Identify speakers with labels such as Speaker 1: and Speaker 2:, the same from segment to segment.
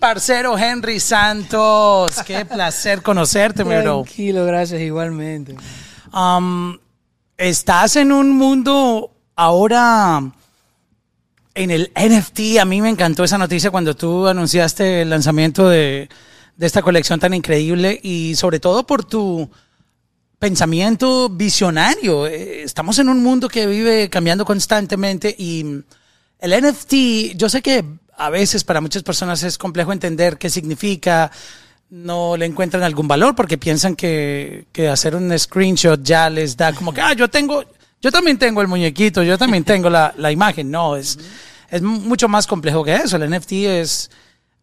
Speaker 1: Parcero Henry Santos, qué placer conocerte, mi bro.
Speaker 2: Tranquilo, gracias igualmente.
Speaker 1: Um, estás en un mundo ahora en el NFT. A mí me encantó esa noticia cuando tú anunciaste el lanzamiento de, de esta colección tan increíble y sobre todo por tu pensamiento visionario. Eh, Estamos en un mundo que vive cambiando constantemente y el NFT, yo sé que a veces para muchas personas es complejo entender qué significa, no le encuentran algún valor porque piensan que, que hacer un screenshot ya les da como que, ah, yo tengo, yo también tengo el muñequito, yo también tengo la, la imagen. No, es, es mucho más complejo que eso. El NFT es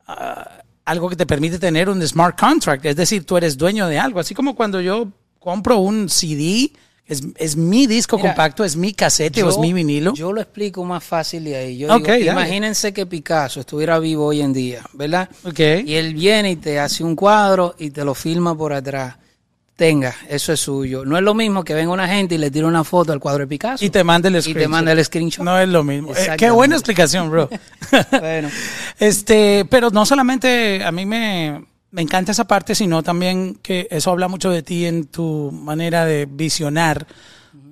Speaker 1: ah, algo que te permite tener un smart contract, es decir, tú eres dueño de algo. Así como cuando yo compro un CD, es, es mi disco
Speaker 2: Mira,
Speaker 1: compacto, es mi casete o es mi vinilo.
Speaker 2: Yo lo explico más fácil de ahí. Yo digo, imagínense que Picasso estuviera vivo hoy en día, ¿verdad?
Speaker 1: Ok.
Speaker 2: Y él viene y te hace un cuadro y te lo filma por atrás. Tenga, eso es suyo. No es lo mismo que venga una gente y le tire una foto al cuadro de Picasso.
Speaker 1: Y te manda el
Speaker 2: Y
Speaker 1: screenshot.
Speaker 2: te manda el screenshot.
Speaker 1: No es lo mismo. Eh, qué buena explicación, bro.
Speaker 2: Bueno.
Speaker 1: Este, pero no solamente a mí me, me encanta esa parte, sino también que eso habla mucho de ti en tu manera de visionar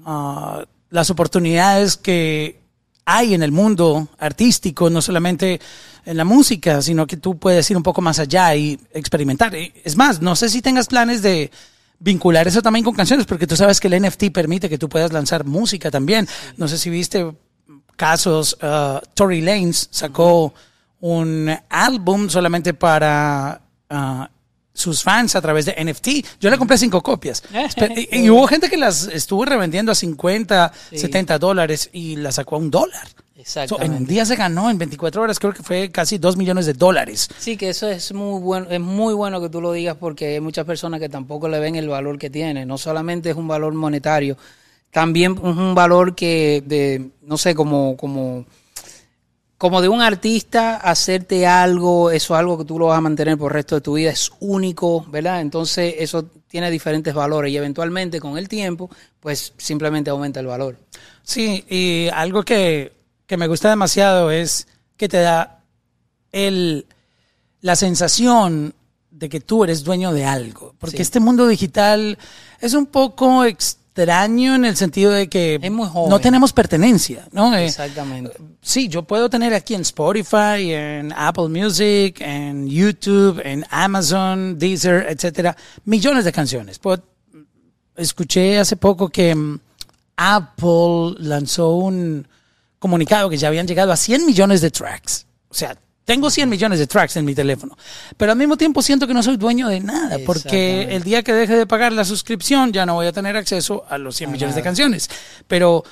Speaker 1: ah, las oportunidades que hay en el mundo artístico, no solamente en la música, sino que tú puedes ir un poco más allá y experimentar. Y Es más, no sé si tengas planes de vincular eso también con canciones, porque tú sabes que el NFT permite que tú puedas lanzar música también. No sé si viste casos, uh, Tory Lanez sacó un álbum solamente para uh, sus fans a través de NFT. Yo le compré cinco copias. Y, y hubo gente que las estuvo revendiendo a 50, 70 dólares y las sacó a un dólar. So, en un día se ganó, en 24 horas creo que fue casi 2 millones de dólares.
Speaker 2: Sí, que eso es muy bueno, es muy bueno que tú lo digas porque hay muchas personas que tampoco le ven el valor que tiene. No solamente es un valor monetario, también es un valor que de, no sé, como, como, como de un artista hacerte algo, eso es algo que tú lo vas a mantener por el resto de tu vida, es único, ¿verdad? Entonces eso tiene diferentes valores y eventualmente con el tiempo, pues simplemente aumenta el valor.
Speaker 1: Sí, y algo que, que me gusta demasiado es que te da el, la sensación de que tú eres dueño de algo. Porque
Speaker 2: Sí.
Speaker 1: este mundo digital es un poco extraño en el sentido de que
Speaker 2: Es muy joven.
Speaker 1: no tenemos pertenencia, ¿no? Eh,
Speaker 2: Exactamente.
Speaker 1: Sí, yo puedo tener aquí en Spotify, en Apple Music, en YouTube, en Amazon, Deezer, etcétera, millones de canciones. Puedo- escuché hace poco que mm, Apple lanzó un comunicado que ya habían llegado a 100 millones de tracks. O sea, tengo 100 millones de tracks en mi teléfono, pero al mismo tiempo siento que no soy dueño de nada, porque el día que deje de pagar la suscripción ya no voy a tener acceso a los 100 millones de canciones. Pero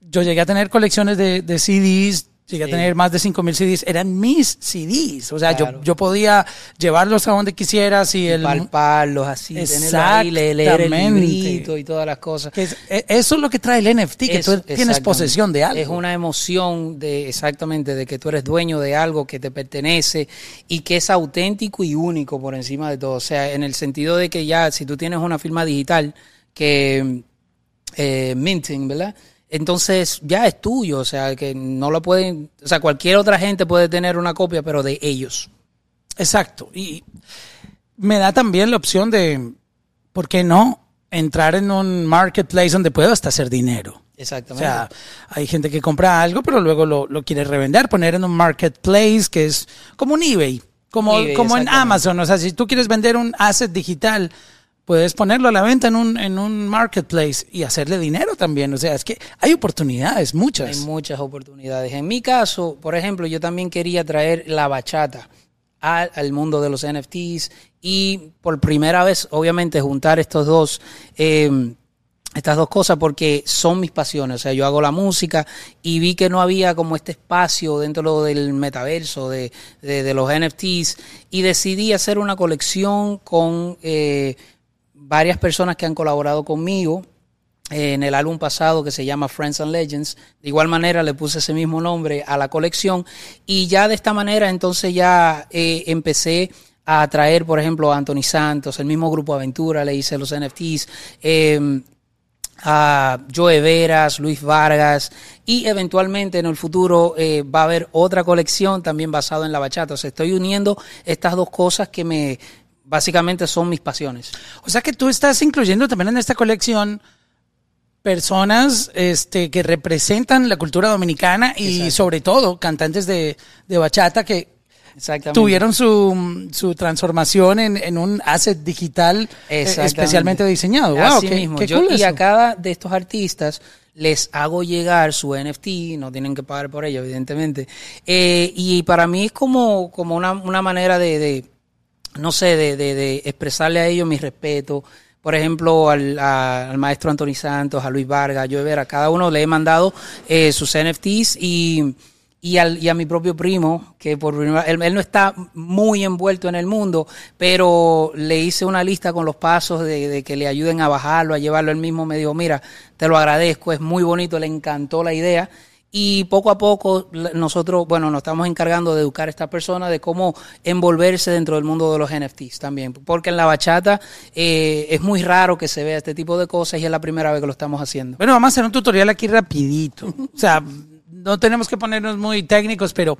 Speaker 1: yo llegué a tener colecciones de, de CDs, llegué a
Speaker 2: Sí.
Speaker 1: tener más de 5000 CDs, eran mis CDs, o sea,
Speaker 2: Claro.
Speaker 1: yo, yo podía llevarlos a donde quisieras y el...
Speaker 2: palparlos así, ahí, leer el librito y todas las cosas.
Speaker 1: es- e- eso es lo que trae el NFT, que
Speaker 2: Eso,
Speaker 1: tú tienes posesión de algo.
Speaker 2: Es una emoción de exactamente de que tú eres dueño de algo que te pertenece y que es auténtico y único por encima de todo. O sea, en el sentido de que ya si tú tienes una firma digital que eh, minting, ¿verdad? Entonces ya es tuyo, o sea, que no lo pueden, o sea, cualquier otra gente puede tener una copia, pero de ellos.
Speaker 1: Exacto. Y me da también la opción de, ¿por qué no? Entrar en un marketplace donde puedo hasta hacer dinero. O
Speaker 2: Exactamente.
Speaker 1: sea, hay gente que compra algo, pero luego lo, lo quiere revender, poner en un marketplace que es como un eBay, como,
Speaker 2: eBay,
Speaker 1: como en. Amazon. O sea, si tú quieres vender un asset digital, puedes ponerlo a la venta en un, en un marketplace y hacerle dinero también. O sea, es que hay oportunidades, muchas.
Speaker 2: Hay muchas oportunidades. En mi caso, por ejemplo, yo también quería traer la bachata al, mundo de los NFTs y por primera vez, obviamente, juntar estos dos, eh, estas dos cosas porque son mis pasiones. O sea, yo hago la música y vi que no había como este espacio dentro del metaverso de, de, los NFTs y decidí hacer una colección con eh, varias personas que han colaborado conmigo en el álbum pasado que se llama Friends and Legends. De igual manera le puse ese mismo nombre a la colección y ya de esta manera entonces ya eh, empecé a traer, por ejemplo, a Anthony Santos, el mismo grupo Aventura, le hice los NFTs, eh, a Joe Veras, Luis Vargas y eventualmente en el futuro eh, va a haber otra colección también basada en la bachata. O estoy uniendo estas dos cosas que me básicamente son mis pasiones.
Speaker 1: O sea que tú estás incluyendo también en esta colección personas este, que representan la cultura dominicana y sobre todo cantantes de, de bachata que tuvieron su, su transformación en, en, un asset digital eh, especialmente diseñado. Wow,
Speaker 2: Así mismo. y a cada de estos artistas les hago llegar su NFT, no tienen que pagar por ello, evidentemente. Eh, y para mí es como, como una, una manera de, de no sé, de, de, de, expresarle a ellos mi respeto. Por ejemplo, al, al maestro Anthony Santos, a Luis Vargas, yo a cada uno le he mandado eh, sus NFTs y y, al, y a mi propio primo, que por él, él, no está muy envuelto en el mundo, pero le hice una lista con los pasos de, de, que le ayuden a bajarlo, a llevarlo. Él mismo me dijo, mira, te lo agradezco, es muy bonito, le encantó la idea. Y poco a poco nosotros, bueno, nos estamos encargando de educar a esta persona de cómo envolverse dentro del mundo de los NFTs también. Porque en la bachata eh, es muy raro que se vea este tipo de cosas y es la primera vez que lo estamos haciendo.
Speaker 1: Bueno, vamos a hacer un tutorial aquí rapidito. O sea, no tenemos que ponernos muy técnicos, pero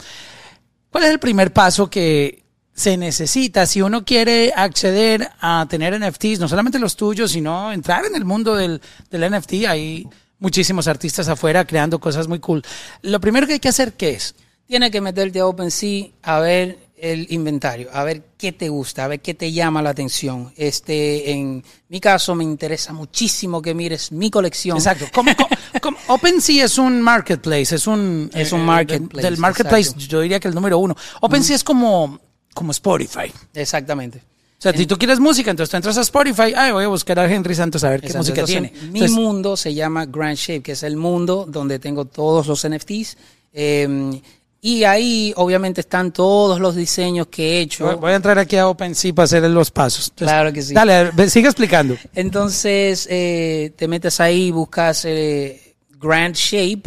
Speaker 1: ¿cuál es el primer paso que se necesita si uno quiere acceder a tener NFTs, no solamente los tuyos, sino entrar en el mundo del, del NFT? Hay muchísimos artistas afuera creando cosas muy cool. Lo primero que hay que hacer, ¿qué es?
Speaker 2: Tiene que meterte a OpenSea a ver el inventario, a ver qué te gusta, a ver qué te llama la atención. Este, en mi caso me interesa muchísimo que mires mi colección.
Speaker 1: Exacto. OpenSea es un marketplace, es un
Speaker 2: es un eh, marketplace.
Speaker 1: del marketplace, yo diría que el número uno. OpenSea es como como Spotify.
Speaker 2: Exactamente.
Speaker 1: O sea, si tú quieres música, entonces tú entras a Spotify, ay, voy a buscar a Henry Santos a ver qué música tiene.
Speaker 2: Mi mundo se llama Grand Shape, que es el mundo donde tengo todos los NFTs. Eh, y ahí obviamente están todos los diseños que he hecho.
Speaker 1: Voy a entrar aquí a OpenSea para hacer los pasos.
Speaker 2: claro que sí.
Speaker 1: Dale, sigue explicando.
Speaker 2: Entonces eh, te metes ahí, buscas eh, Grand Shape,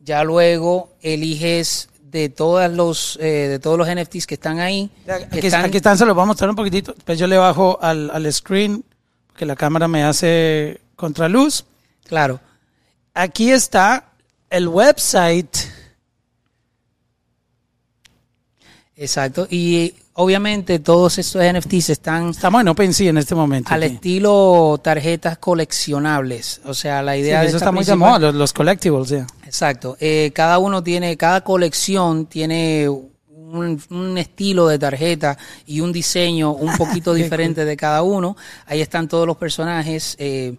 Speaker 2: ya luego eliges de todas los eh, de todos los NFTs que están ahí.
Speaker 1: Aquí están, se los voy a mostrar un poquitito. Pues yo le bajo al, al screen, que la cámara me hace contraluz.
Speaker 2: Claro.
Speaker 1: Aquí está el website
Speaker 2: Exacto. Y obviamente todos estos NFTs están...
Speaker 1: Estamos en OpenSea en este momento.
Speaker 2: Al estilo tarjetas coleccionables. O sea, la idea
Speaker 1: de... Eso está muy de moda, los, collectibles, ya.
Speaker 2: Exacto. Eh, cada uno tiene, cada colección tiene un, estilo de tarjeta y un diseño un poquito diferente de cada uno. Ahí están todos los personajes. Eh,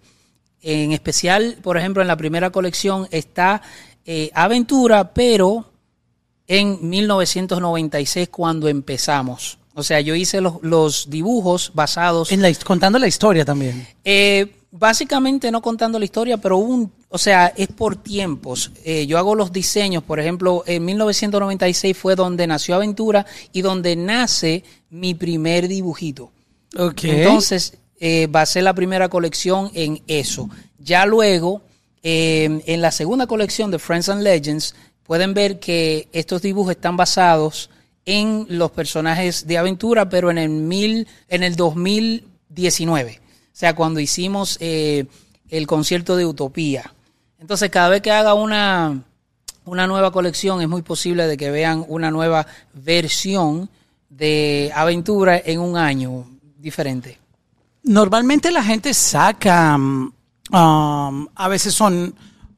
Speaker 2: en especial, por ejemplo, en la primera colección está eh, Aventura, pero en 1996 cuando empezamos. O sea, yo hice los, dibujos basados...
Speaker 1: En la, contando la historia también.
Speaker 2: Eh, básicamente no contando la historia, pero un, o sea, es por tiempos. Eh, yo hago los diseños, por ejemplo, en 1996 fue donde nació Aventura y donde nace mi primer dibujito.
Speaker 1: Okay.
Speaker 2: Entonces, eh, basé la primera colección en eso. Ya luego, eh, en la segunda colección de Friends and Legends, pueden ver que estos dibujos están basados en los personajes de aventura, pero en el, mil, en el 2019. O sea, cuando hicimos eh, el concierto de Utopía. Entonces, cada vez que haga una, una nueva colección, es muy posible de que vean una nueva versión de aventura en un año diferente.
Speaker 1: Normalmente la gente saca, um, a veces son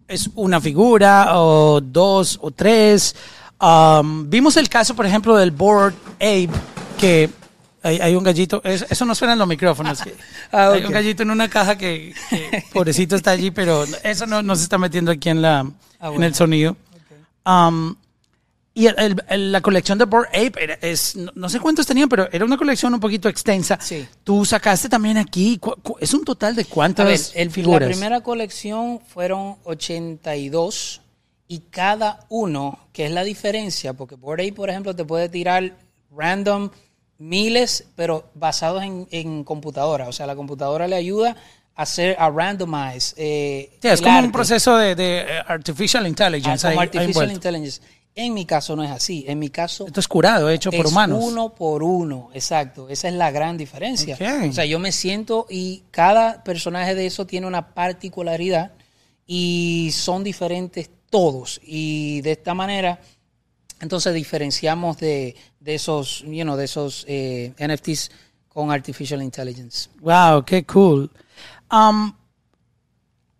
Speaker 1: es una figura o dos o tres. Um, vimos el caso, por ejemplo, del Board Ape, que hay, un gallito, eso no suena en los micrófonos. Ah, hay un gallito en una caja que, pobrecito está allí, pero eso no, se está metiendo aquí en, la, ah, en el sonido. Um, Y el- el- la colección de Bored Ape era- es, no, no sé cuántos tenían, pero era una colección un poquito extensa.
Speaker 2: Sí.
Speaker 1: Tú sacaste también aquí, cu- cu- es un total de
Speaker 2: A ver,
Speaker 1: cuántas
Speaker 2: el-
Speaker 1: figuras.
Speaker 2: la primera colección fueron 82 y cada uno, que es la diferencia, porque por ahí, por ejemplo, te puede tirar random miles, pero basados en, en computadora. O sea, la computadora le ayuda a hacer, a randomize. eh,
Speaker 1: Sí, es como un proceso de, de, eh, artificial
Speaker 2: Ah,
Speaker 1: intelligence.
Speaker 2: como
Speaker 1: ahí- ahí
Speaker 2: artificial intelligence. En mi caso no es así. En mi caso
Speaker 1: Esto es curado, hecho por
Speaker 2: es
Speaker 1: humanos.
Speaker 2: uno por uno, exacto. Esa es la gran diferencia. O sea, yo me siento y cada personaje de eso tiene una particularidad y son diferentes todos. Y de esta manera, entonces diferenciamos de, de esos, you know, de esos eh, NFTs con Artificial Intelligence.
Speaker 1: Wow, qué cool. Um,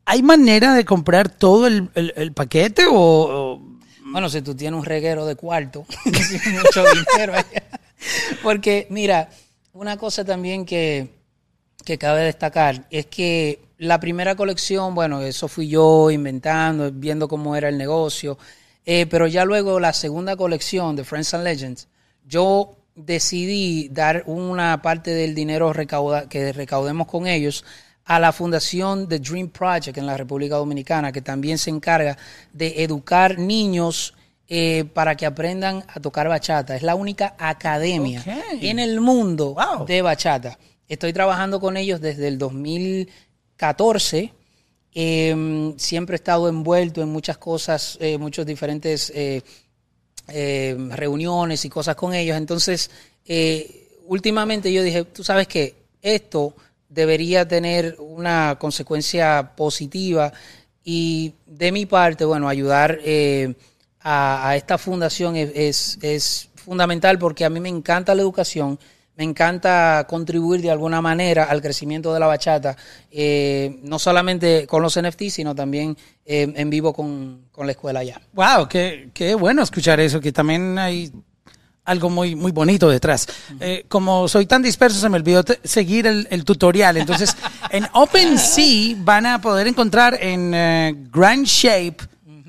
Speaker 1: ¿Hay manera de comprar todo el, el- el paquete o, o-
Speaker 2: Bueno, si tú tienes un reguero de cuarto, mucho dinero. Porque, mira, una cosa también que, que cabe destacar es que la primera colección, bueno, eso fui yo inventando, viendo cómo era el negocio, eh, pero ya luego la segunda colección de Friends and Legends, yo decidí dar una parte del dinero recauda, que recaudemos con ellos a la fundación The Dream Project en la República Dominicana, que también se encarga de educar niños eh, para que aprendan a tocar bachata. Es la única academia en el mundo
Speaker 1: Wow.
Speaker 2: de bachata. Estoy trabajando con ellos desde el 2014. Eh, siempre he estado envuelto en muchas cosas, eh, muchos diferentes eh, eh, reuniones y cosas con ellos. Entonces, eh, últimamente yo dije, tú sabes que esto debería tener una consecuencia positiva y de mi parte, bueno, ayudar a, esta fundación es, es fundamental porque a mí me encanta la educación, me encanta contribuir de alguna manera al crecimiento de la bachata, eh, no solamente con los NFT, sino también eh, en vivo con, con la escuela allá.
Speaker 1: Wow, qué, qué bueno escuchar eso, que también hay algo muy, muy bonito detrás. Eh, como soy tan disperso, se me olvidó seguir el, el tutorial. Entonces, en OpenSea van a poder encontrar en eh, Grand Shape,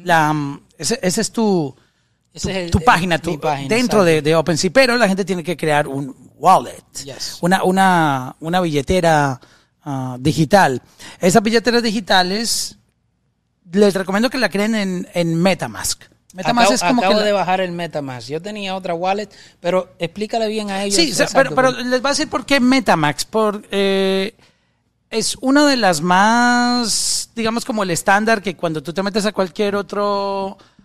Speaker 1: la, ese, ese es tu, tu,
Speaker 2: es el-
Speaker 1: tu
Speaker 2: el-
Speaker 1: página, tu-
Speaker 2: página,
Speaker 1: dentro de, de OpenSea, pero la gente tiene que crear un wallet,
Speaker 2: Yes.
Speaker 1: una, una, una billetera ah, digital. Esas billeteras digitales, les recomiendo que la creen en, en Metamask. Metamask
Speaker 2: acabo,
Speaker 1: es como
Speaker 2: acabo
Speaker 1: que la-
Speaker 2: de bajar el MetaMask. Yo tenía otra wallet, pero explícale bien a ellos.
Speaker 1: Sí, pero, pero les voy a decir por qué Metamax. Por, eh, es una de las más, digamos, como el estándar que cuando tú te metes a cualquier otra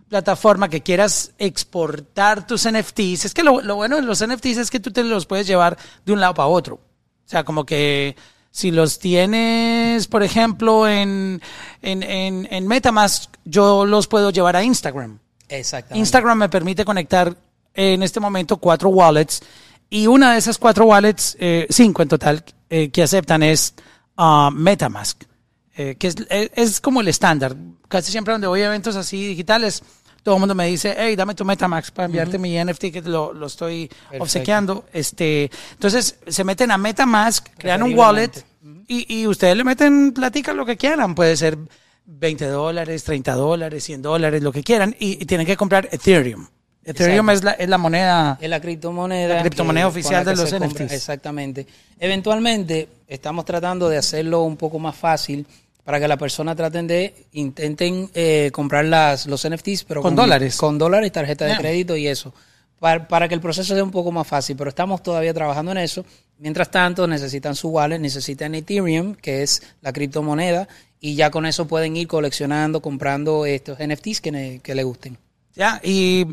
Speaker 1: plataforma que quieras exportar tus NFTs, es que lo, lo bueno de los NFTs es que tú te los puedes llevar de un lado para otro. O sea, como que si los tienes, por ejemplo, en, en, en, en Metamask, yo los puedo llevar a Instagram.
Speaker 2: Exactamente.
Speaker 1: Instagram me permite conectar en este momento cuatro wallets y una de esas cuatro wallets, eh, cinco en total, eh, que aceptan es ah, Metamask, eh, que es, es- es como el estándar. Casi siempre donde voy a eventos así digitales, todo el mundo me dice, hey, dame tu Metamask para enviarte mi NFT que lo, lo estoy
Speaker 2: Perfecto.
Speaker 1: obsequiando. Este, entonces se meten a Metamask, crean un wallet y, y ustedes le meten platica lo que quieran. Puede ser 20 dólares, 30 dólares, 100 dólares, lo que quieran. Y, y tienen que comprar Ethereum. Ethereum es la, es la moneda.
Speaker 2: Es la criptomoneda.
Speaker 1: La criptomoneda
Speaker 2: que-
Speaker 1: oficial
Speaker 2: la
Speaker 1: de los
Speaker 2: compra-
Speaker 1: NFTs.
Speaker 2: Exactamente. Eventualmente estamos tratando de hacerlo un poco más fácil para que la persona traten de, intenten eh, comprar las, los NFTs, pero
Speaker 1: Con dólares.
Speaker 2: Con dólares, tarjeta de
Speaker 1: Yeah.
Speaker 2: crédito y eso. Para, para que el proceso sea un poco más fácil, pero estamos todavía trabajando en eso. Mientras tanto, necesitan su wallet, necesitan Ethereum, que es la criptomoneda, y ya con eso pueden ir coleccionando, comprando estos NFTs que, ne- que les gusten.
Speaker 1: Ya, y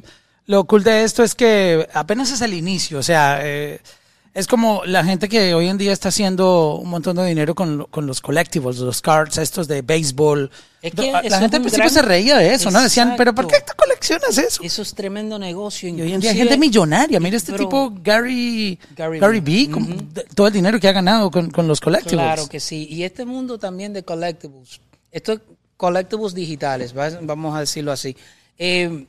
Speaker 1: lo cool de esto es que apenas es el inicio. O sea, eh, es como la gente que hoy en día está haciendo un montón de dinero con, con los collectibles, los cards, estos de béisbol.
Speaker 2: Es que
Speaker 1: la gente al principio
Speaker 2: gran-
Speaker 1: se reía de eso, ¿no? Decían, pero ¿por qué tú coleccionas eso?
Speaker 2: Eso es tremendo negocio.
Speaker 1: Y hoy en día hay gente millonaria. Mira este
Speaker 2: Pero-
Speaker 1: tipo, Gary,
Speaker 2: Gary
Speaker 1: Gary. B, con todo el dinero que ha ganado con, con los collectibles.
Speaker 2: Claro que sí. Y este mundo también de collectibles. Estos collectibles digitales, va- vamos a decirlo así. Eh,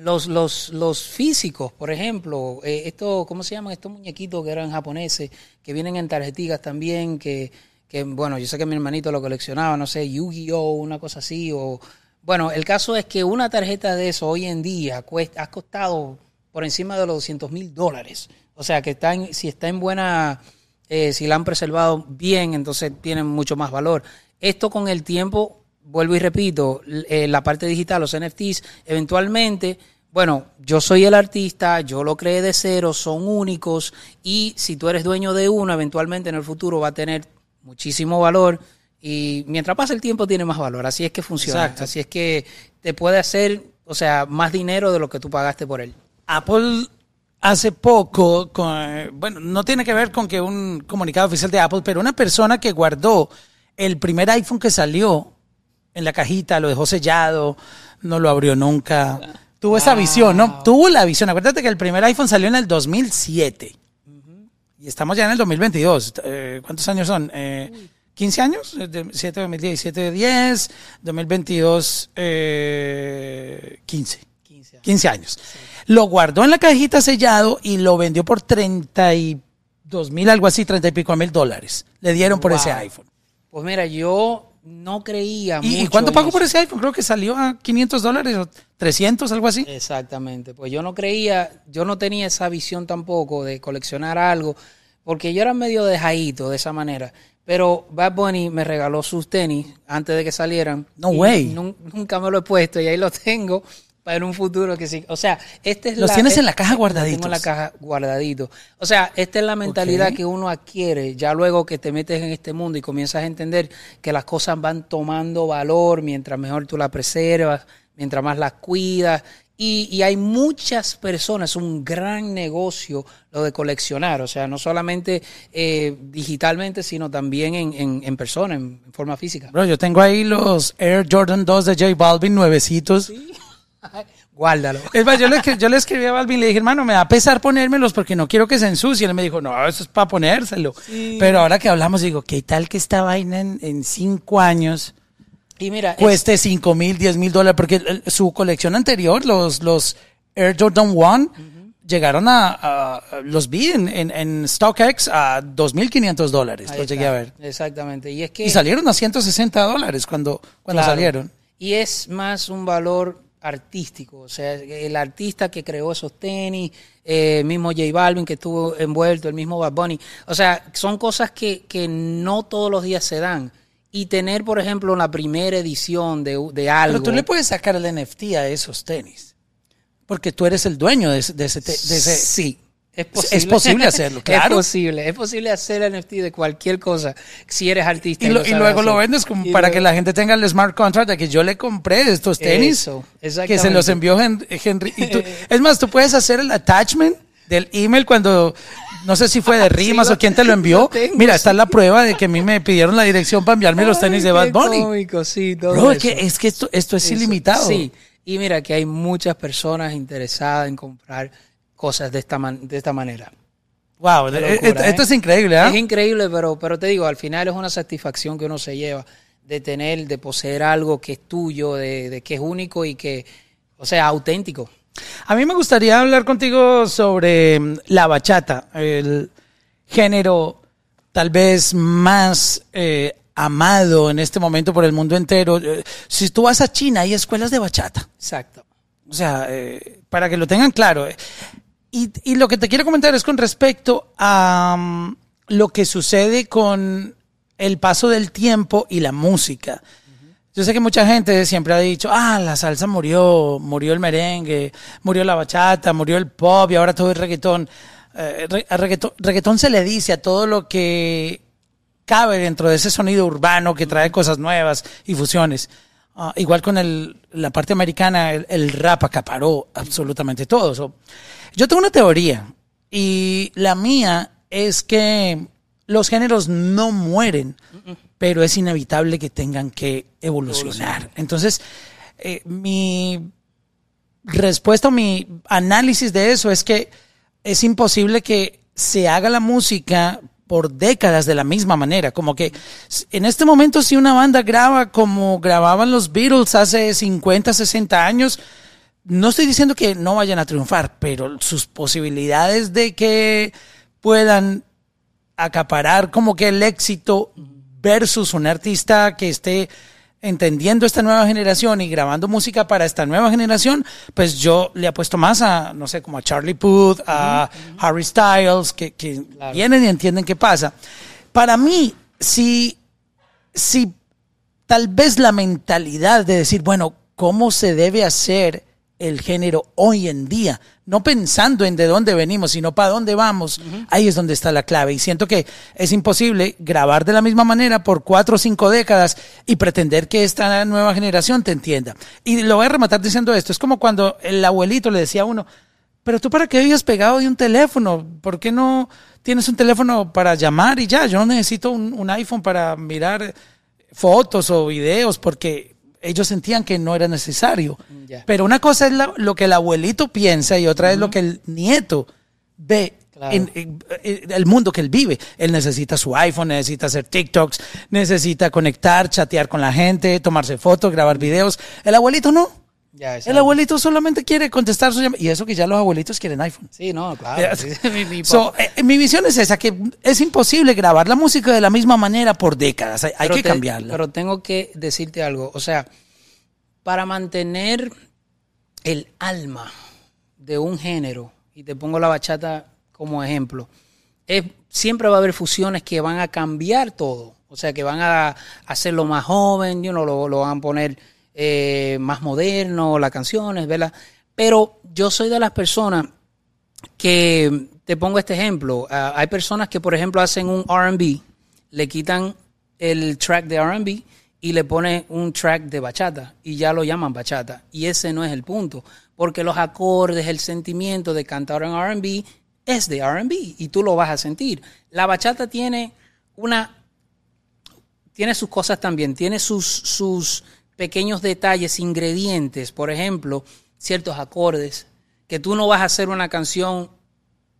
Speaker 2: los, los, los físicos, por ejemplo, eh, esto, ¿cómo se llaman estos muñequitos que eran japoneses, que vienen en tarjeticas también, que, que bueno, yo sé que mi hermanito lo coleccionaba, no sé, Yu-Gi-Oh, una cosa así, o Bueno, el caso es que una tarjeta de eso hoy en día cuesta, ha costado por encima de los 200 mil dólares. O sea, que está en, si está en buena, eh, si la han preservado bien, entonces tienen mucho más valor. Esto con el tiempo, vuelvo y repito, eh, la parte digital, los NFTs, eventualmente, bueno, yo soy el artista, yo lo creé de cero, son únicos y si tú eres dueño de uno, eventualmente en el futuro va a tener muchísimo valor y mientras pasa el tiempo tiene más valor. Así es que funciona. Así es que te puede hacer, o sea, más dinero de lo que tú pagaste por él.
Speaker 1: Apple hace poco, bueno, no tiene que ver con que un comunicado oficial de Apple, pero una persona que guardó el primer iPhone que salió en la cajita, lo dejó sellado, no lo abrió nunca. Tuvo esa visión, ¿no? Tuvo la visión. Acuérdate que el primer iPhone salió en el 2007. Y estamos ya en el 2022. Eh, ¿Cuántos años son? Eh, 15 años, 7, 2017, 10, 2022, eh, 15. 15 años. Lo guardó en la cajita sellado y lo vendió por 32 mil, algo así, 30 y pico mil dólares. Le dieron por ese iPhone.
Speaker 2: Pues mira, yo no creía
Speaker 1: ¿Y, ¿Y cuánto pagó por ese iPhone? Creo que salió a 500 dólares o 300, algo así.
Speaker 2: Exactamente. Pues yo no creía, yo no tenía esa visión tampoco de coleccionar algo, porque yo era medio dejadito de esa manera. Pero Bad Bunny me regaló sus tenis antes de que salieran.
Speaker 1: No way.
Speaker 2: Nunca me lo he puesto y ahí lo tengo para un futuro que sí. O sea, este es
Speaker 1: Los tienes en la caja guardaditos.
Speaker 2: Tengo en la caja guardadito. O sea, esta es la mentalidad que uno adquiere ya luego que te metes en este mundo y comienzas a entender que las cosas van tomando valor mientras mejor tú las preservas, mientras más las cuidas y, hay muchas personas, un gran negocio lo de coleccionar, o sea, no solamente eh, digitalmente, sino también en, en, persona, en, forma física.
Speaker 1: Bro, yo tengo ahí los Air Jordan 2 de J Balvin, nuevecitos. Sí.
Speaker 2: Guárdalo.
Speaker 1: Es más, yo le, yo le escribí a Balvin y le dije, hermano, me va a pesar ponérmelos porque no quiero que se ensucie. Él me dijo, no, eso es para ponérselo. Pero ahora que hablamos, digo, ¿qué tal que esta vaina en, en cinco años
Speaker 2: y mira,
Speaker 1: cueste 5 mil, 10 mil dólares, porque su colección anterior, los, los Air Jordan 1, llegaron a, los vi en, en, StockX a 2.500 dólares, los llegué a ver.
Speaker 2: Exactamente. Y, es que,
Speaker 1: y salieron a 160 dólares cuando, cuando salieron.
Speaker 2: Y es más un valor artístico, o sea, el artista que creó esos tenis, eh, mismo J Balvin que estuvo envuelto, el mismo Bad Bunny, o sea, son cosas que, que no todos los días se dan y tener, por ejemplo, la primera edición de, de algo.
Speaker 1: Pero tú le puedes sacar el NFT a esos tenis. Porque tú eres el dueño de ese. De ese,
Speaker 2: Sí.
Speaker 1: Es posible. es posible hacerlo, claro.
Speaker 2: Es posible, es posible hacer el NFT de cualquier cosa si eres artista.
Speaker 1: Y, luego lo vendes como para que la gente tenga el smart contract de que yo le compré estos tenis, que se los envió Henry. es más, tú puedes hacer el attachment del email cuando no sé si fue de Rimas o quién te lo envió. Mira, está la prueba de que a mí me pidieron la dirección para enviarme los tenis de Bad Bunny.
Speaker 2: Cómico, sí, todo
Speaker 1: Es que, es que esto, esto es ilimitado.
Speaker 2: Sí, y mira que hay muchas personas interesadas en comprar cosas de esta, de esta manera.
Speaker 1: Wow, esto, es increíble, ¿eh?
Speaker 2: Es increíble, pero, pero te digo, al final es una satisfacción que uno se lleva de tener, de poseer algo que es tuyo, de, de que es único y que, o sea, auténtico.
Speaker 1: A mí me gustaría hablar contigo sobre mm, la bachata, el género tal vez más eh, amado en este momento por el mundo entero. Eh, si tú vas a China, hay escuelas de bachata.
Speaker 2: Exacto.
Speaker 1: O sea, eh, para que lo tengan claro. Y, lo que te quiero comentar es con respecto a mm, lo que sucede con el paso del tiempo y la música. Yo sé que mucha gente siempre ha dicho, ah, la salsa murió, murió el merengue, murió la bachata, murió el pop y ahora todo es reggaetón. Eh, se le dice a todo lo que cabe dentro de ese sonido urbano que trae cosas nuevas y fusiones. Ah, igual con el, la parte americana, el, rap acaparó absolutamente todo. yo tengo una teoría y la mía es que los géneros no mueren, pero es inevitable que tengan que evolucionar. Entonces, eh, mi respuesta o mi análisis de eso es que es imposible que se haga la música por décadas de la misma manera. Como que en este momento si una banda graba como grababan los Beatles hace 50, 60 años, no estoy diciendo que no vayan a triunfar, pero sus posibilidades de que puedan acaparar como que el éxito versus un artista que esté entendiendo esta nueva generación y grabando música para esta nueva generación, pues yo le apuesto más a, no sé, como a Charlie Puth, a Harry Styles, que, que vienen y entienden qué pasa. Para mí, si, si tal vez la mentalidad de decir, bueno, ¿cómo se debe hacer el género hoy en día, no pensando en de dónde venimos, sino para dónde vamos, ahí es donde está la clave. Y siento que es imposible grabar de la misma manera por cuatro o cinco décadas y pretender que esta nueva generación te entienda. Y lo voy a rematar diciendo esto, es como cuando el abuelito le decía a uno, pero tú para qué vives pegado de un teléfono, ¿por qué no tienes un teléfono para llamar y ya? Yo no necesito un, un iPhone para mirar fotos o videos porque ellos sentían que no era necesario. Pero una cosa es lo que el abuelito piensa y otra es lo que el nieto ve en, el mundo que él vive. Él necesita su iPhone, necesita hacer TikToks, necesita conectar, chatear con la gente, tomarse fotos, grabar videos. El abuelito no. El abuelito solamente quiere contestar su llamada. Y eso que ya los abuelitos quieren iPhone.
Speaker 2: Sí, no, claro.
Speaker 1: Eh, mi, visión es esa, que es imposible grabar la música de la misma manera por décadas. Hay, que cambiarla.
Speaker 2: Pero tengo que decirte algo. O sea, para mantener el alma de un género, y te pongo la bachata como ejemplo, siempre va a haber fusiones que van a cambiar todo. O sea, que van a hacerlo más joven, you lo, lo, van a poner eh, más moderno, las canciones, ¿verdad? Pero yo soy de las personas que, te pongo este ejemplo, ah, hay personas que, por ejemplo, hacen un RB, le quitan el track de RB y le pone un track de bachata y ya lo llaman bachata. Y ese no es el punto, porque los acordes, el sentimiento de cantar en RB es de RB y tú lo vas a sentir. La bachata tiene una tiene sus cosas también, tiene sus, sus pequeños detalles, ingredientes, por ejemplo, ciertos acordes, que tú no vas a hacer una canción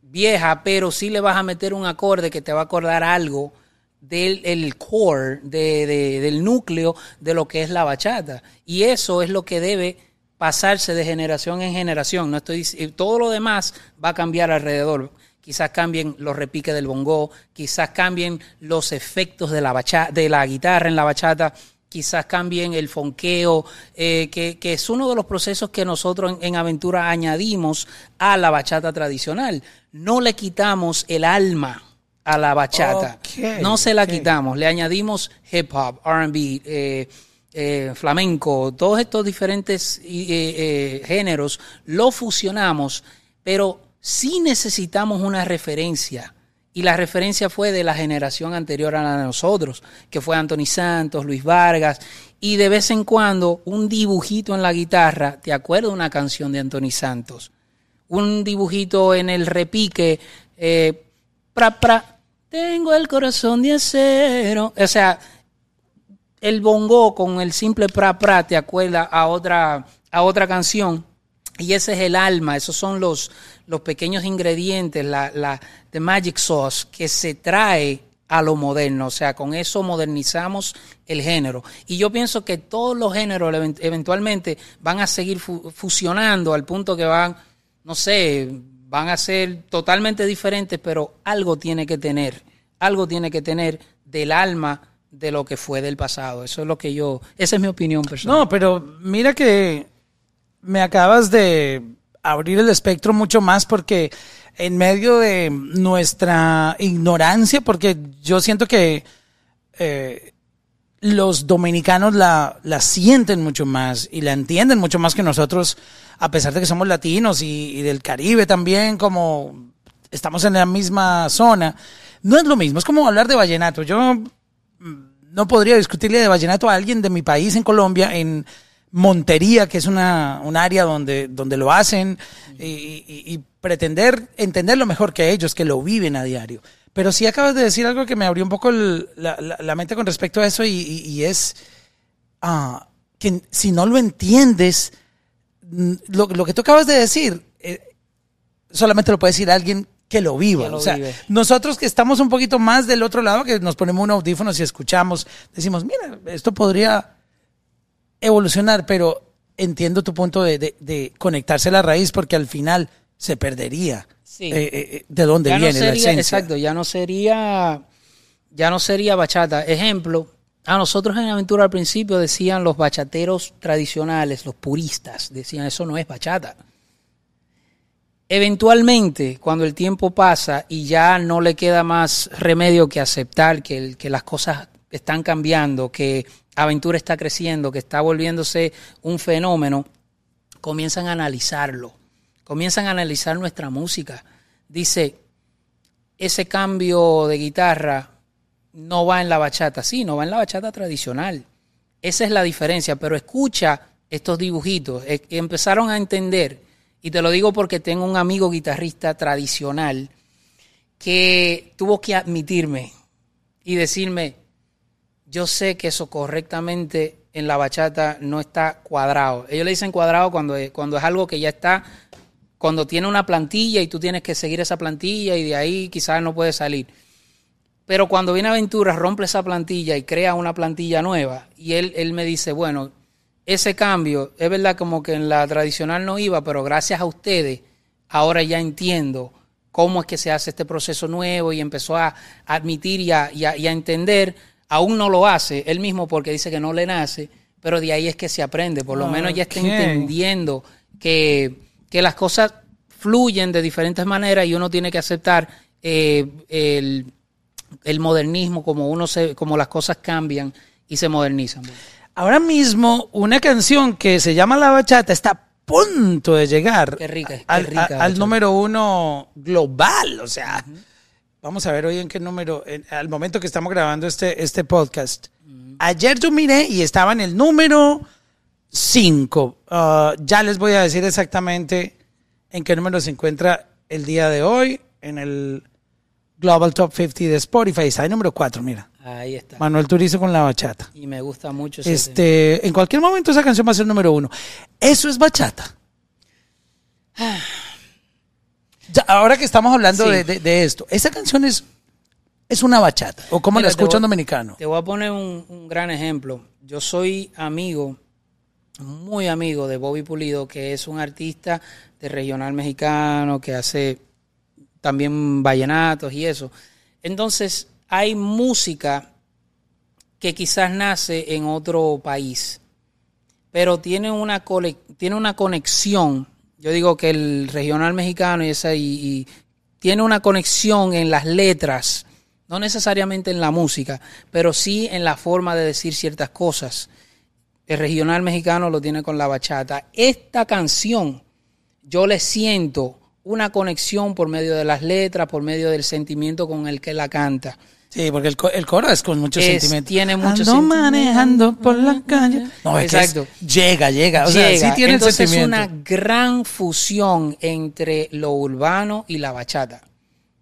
Speaker 2: vieja, pero sí le vas a meter un acorde que te va a acordar algo del el core, de, del núcleo de lo que es la bachata. Y eso es lo que debe pasarse de generación en generación. No estoy, todo lo demás va a cambiar alrededor. Quizás cambien los repiques del bongo, quizás cambien los efectos de la, de la guitarra en la bachata, quizás cambien el fonqueo, eh, que, que, es uno de los procesos que nosotros en, Aventura añadimos a la bachata tradicional. No le quitamos el alma a la bachata. no se la quitamos, le añadimos hip hop, RB, eh, eh, flamenco, todos estos diferentes eh, géneros, lo fusionamos, pero sí necesitamos una referencia. Y la referencia fue de la generación anterior a la de nosotros, que fue Anthony Santos, Luis Vargas, y de vez en cuando un dibujito en la guitarra, ¿te acuerdas una canción de Anthony Santos? Un dibujito en el repique, pra, pra, tengo el corazón de acero. O sea, el bongo con el simple pra pra te acuerda a otra, a otra canción. Y ese es el alma, esos son los, los pequeños ingredientes, la, la the magic sauce que se trae a lo moderno. O sea, con eso modernizamos el género. Y yo pienso que todos los géneros eventualmente van a seguir fusionando al punto que van, no sé, van a ser totalmente diferentes, pero algo tiene que tener algo tiene que tener del alma de lo que fue del pasado. Eso es lo que yo, esa es mi opinión personal.
Speaker 1: No, pero mira que me acabas de abrir el espectro mucho más porque en medio de nuestra ignorancia, porque yo siento que eh, los dominicanos la, la, sienten mucho más y la entienden mucho más que nosotros, a pesar de que somos latinos y del Caribe también, como estamos en la misma zona no es lo mismo, es como hablar de vallenato. Yo mm, no podría discutirle de vallenato a alguien de mi país en Colombia, en Montería, que es una, un área donde, donde lo hacen, y, pretender entenderlo mejor que ellos, que lo viven a diario. Pero sí acabas de decir algo que me abrió un poco la, mente con respecto a eso, y, es ah, que si no lo entiendes, mm, lo, que tú acabas de decir, eh, solamente lo puede decir alguien que lo viva. o sea, nosotros que estamos un poquito más del otro lado, que nos ponemos un audífono y escuchamos, decimos, mira, esto podría evolucionar, pero entiendo tu punto de, conectarse a la raíz porque al final se perdería eh, eh, eh, de dónde viene la esencia.
Speaker 2: Exacto, ya no sería, ya no sería bachata. Ejemplo, A nosotros en Aventura al principio decían los bachateros tradicionales, los puristas, decían eso no es bachata. Eventualmente, cuando el tiempo pasa y ya no le queda más remedio que aceptar que, que las cosas están cambiando, que Aventura está creciendo, que está volviéndose un fenómeno, comienzan a analizarlo, comienzan a analizar nuestra música. Dice, ese cambio de guitarra no va en la bachata, sí, no va en la bachata tradicional. Esa es la diferencia, pero escucha estos dibujitos, empezaron a entender, y te lo digo porque tengo un amigo guitarrista tradicional que tuvo que admitirme y decirme, yo sé que eso correctamente en la bachata no está cuadrado. Ellos le dicen cuadrado cuando cuando es algo que ya está, cuando tiene una plantilla y tú tienes que seguir esa plantilla y de ahí quizás no puede salir. Pero cuando viene Aventura, rompe esa plantilla y crea una plantilla nueva. Y él, él me dice, bueno, ese cambio, es verdad como que en la tradicional no iba, pero gracias a ustedes, ahora ya entiendo cómo es que se hace este proceso nuevo y empezó a admitir y a, entender. Aún no lo hace él mismo porque dice que no le nace, pero de ahí es que se aprende. Por lo menos ya está entendiendo que, las cosas fluyen de diferentes maneras y uno tiene que aceptar eh, el el modernismo, como uno se, como las cosas cambian y se modernizan.
Speaker 1: Ahora mismo, una canción que se llama La Bachata está a punto de llegar al, número uno global. O sea, vamos a ver hoy en qué número, al momento que estamos grabando este, este podcast. Ayer yo miré y estaba en el número 5. Uh, ya les voy a decir exactamente en qué número se encuentra el día de hoy. En el Global Top 50 de Spotify. Está en número 4, mira.
Speaker 2: Ahí está.
Speaker 1: Manuel Turizo con la bachata.
Speaker 2: Y me gusta mucho ese
Speaker 1: Este, en cualquier momento esa canción va a ser número uno. Eso es bachata. Ahora que estamos hablando de, esto, esa canción es, es una bachata. ¿O cómo la escucha un dominicano?
Speaker 2: Te voy a poner un, un gran ejemplo. Yo soy amigo, muy amigo de Bobby Pulido, que es un artista de regional mexicano que hace también vallenatos y eso. Entonces, hay música que quizás nace en otro país, pero tiene una, tiene una conexión. Yo digo que el regional mexicano y, esa, y, tiene una conexión en las letras, no necesariamente en la música, pero sí en la forma de decir ciertas cosas. El regional mexicano lo tiene con la bachata. Esta canción, yo le siento una conexión por medio de las letras, por medio del sentimiento con el que la canta.
Speaker 1: Sí, porque el, el coro es con mucho sentimiento.
Speaker 2: Tiene mucho
Speaker 1: Ando manejando por la calle. No, Exacto. llega, llega. O sea, sí tiene
Speaker 2: Entonces
Speaker 1: el
Speaker 2: sentimiento. es una gran fusión entre lo urbano y la bachata.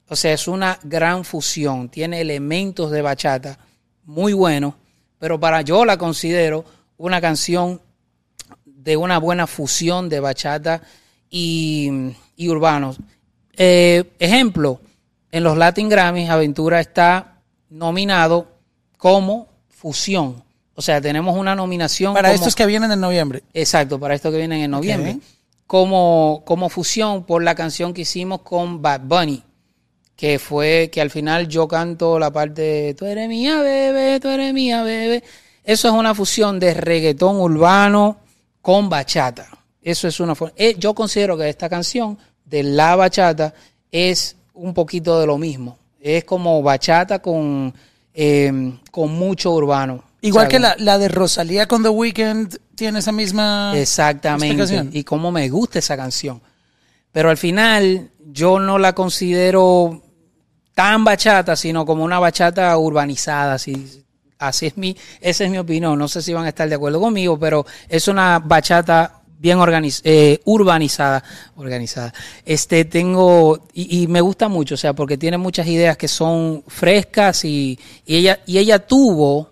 Speaker 2: O sea, es una gran fusión. Tiene elementos de bachata muy buenos, pero para yo la considero una canción de una buena fusión de bachata y y urbanos. Eh, ejemplo, en los Latin Grammys, Aventura está nominado como fusión. O sea, tenemos una nominación.
Speaker 1: Para estos que vienen en noviembre.
Speaker 2: Exacto, para estos que vienen en noviembre. Como, como fusión por la canción que hicimos con Bad Bunny. Que fue que al final yo canto la parte de Tú eres mía, bebé, tú eres mía, bebé. Eso es una fusión de reggaetón urbano con bachata. Eso es una. Eh, yo considero que esta canción de la bachata es un poquito de lo mismo. Es como bachata con, em, con mucho urbano.
Speaker 1: Igual que la, la, de Rosalía con The Weeknd tiene esa misma.
Speaker 2: Exactamente. Y cómo me gusta esa canción. Pero al final, yo no la considero tan bachata, sino como una bachata urbanizada. Así, así es mi, esa es mi opinión. No sé si van a estar de acuerdo conmigo, pero es una bachata bien eh, urbanizada, organizada. Este, tengo, y, me gusta mucho, o sea, porque tiene muchas ideas que son frescas y, ella, y ella tuvo,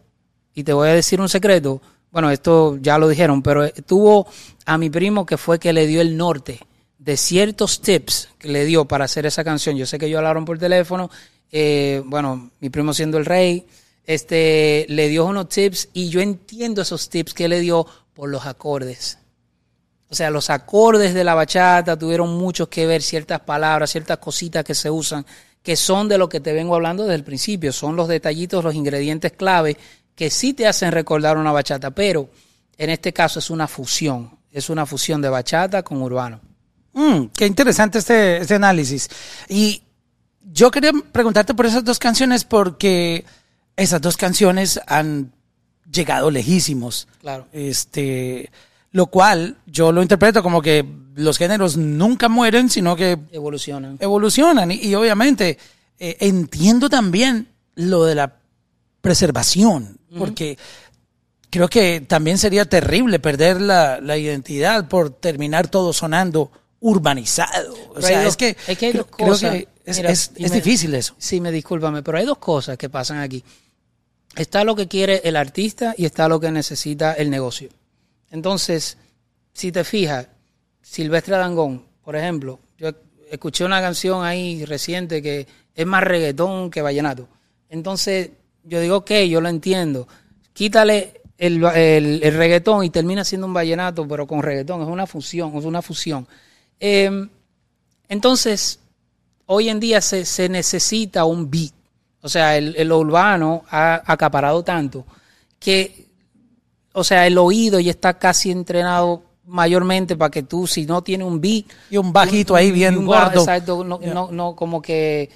Speaker 2: y te voy a decir un secreto, bueno, esto ya lo dijeron, pero tuvo a mi primo que fue que le dio el norte de ciertos tips que le dio para hacer esa canción. Yo sé que ellos hablaron por teléfono, eh, bueno, mi primo siendo el rey, este, le dio unos tips y yo entiendo esos tips que le dio por los acordes. O sea, los acordes de la bachata tuvieron mucho que ver, ciertas palabras, ciertas cositas que se usan, que son de lo que te vengo hablando desde el principio, son los detallitos, los ingredientes clave que sí te hacen recordar una bachata, pero en este caso es una fusión, es una fusión de bachata con urbano.
Speaker 1: Mm, qué interesante este, este análisis. Y yo quería preguntarte por esas dos canciones porque esas dos canciones han llegado lejísimos.
Speaker 2: Claro.
Speaker 1: Este, lo cual yo lo interpreto como que los géneros nunca mueren, sino que
Speaker 2: Evolucionan.
Speaker 1: evolucionan. Y, y obviamente eh, entiendo también lo de la preservación, porque creo que también sería terrible perder la, la identidad por terminar todo sonando urbanizado. O
Speaker 2: Pero
Speaker 1: sea,
Speaker 2: dos-
Speaker 1: es que,
Speaker 2: es que hay dos
Speaker 1: creo
Speaker 2: cosas.
Speaker 1: que es,
Speaker 2: Mira,
Speaker 1: es-
Speaker 2: y
Speaker 1: es
Speaker 2: me-
Speaker 1: difícil eso.
Speaker 2: Sí, me discúlpame, pero hay dos cosas que pasan aquí. Está lo que quiere el artista y está lo que necesita el negocio. Entonces, si te fijas, Silvestre Dangón, por ejemplo, yo escuché una canción ahí reciente que es más reggaetón que vallenato. Entonces, yo digo, ok, yo lo entiendo. Quítale el, el- el reggaetón y termina siendo un vallenato, pero con reggaetón. Es una fusión, es una fusión. Eh, entonces, hoy en día se, se necesita un beat. O sea, el urbano ha acaparado tanto que, o sea, el oído ya está casi entrenado mayormente para que tú, si no tienes un beat...
Speaker 1: Y un bajito ahí bien
Speaker 2: un bajo,
Speaker 1: gordo.
Speaker 2: Exacto, no, no, no, como que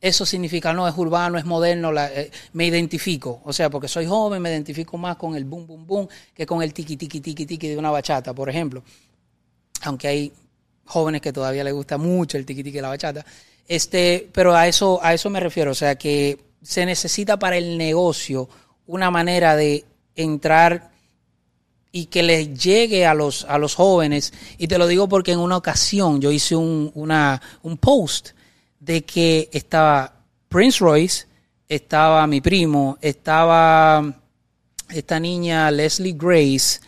Speaker 2: eso significa, no, es urbano, es moderno, la- eh, me identifico. O sea, porque soy joven, me identifico más con el boom, boom, boom que con el tiki, tiki, tiki, tiki de una bachata, por ejemplo aunque hay jóvenes que todavía les gusta mucho el tiqui tiqui de la bachata. Este, pero a eso, a eso me refiero, o sea que se necesita para el negocio una manera de entrar y que les llegue a los, a los jóvenes. Y te lo digo porque en una ocasión yo hice un, una, un post de que estaba Prince Royce, estaba mi primo, estaba esta niña Leslie Grace,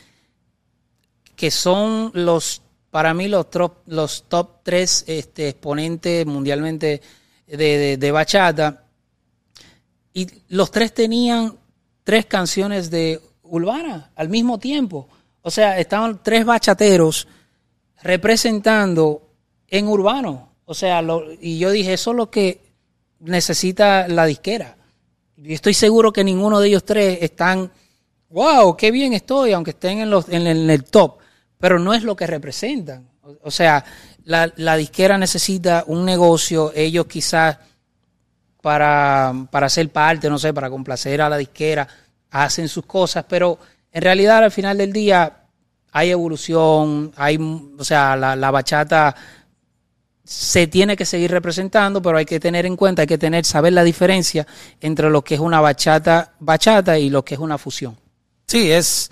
Speaker 2: que son los, para mí, los top, los top tres este, exponentes mundialmente de, de- de bachata. Y los tres tenían tres canciones de urbana al mismo tiempo. O sea, estaban tres bachateros representando en urbano. O sea, lo- y yo dije, eso es lo que necesita la disquera. Y estoy seguro que ninguno de ellos tres están, wow, qué bien estoy, aunque estén en, los, en, el, en el top, pero no es lo que representan. O, o sea, la, la disquera necesita un negocio, ellos quizás para, para ser parte, no sé, para complacer a la disquera, hacen sus cosas, pero en realidad al final del día hay evolución, hay, o sea, la, la bachata se tiene que seguir representando, pero hay que tener en cuenta, hay que tener, saber la diferencia entre lo que es una bachata, bachata y lo que es una fusión.
Speaker 1: Sí, es,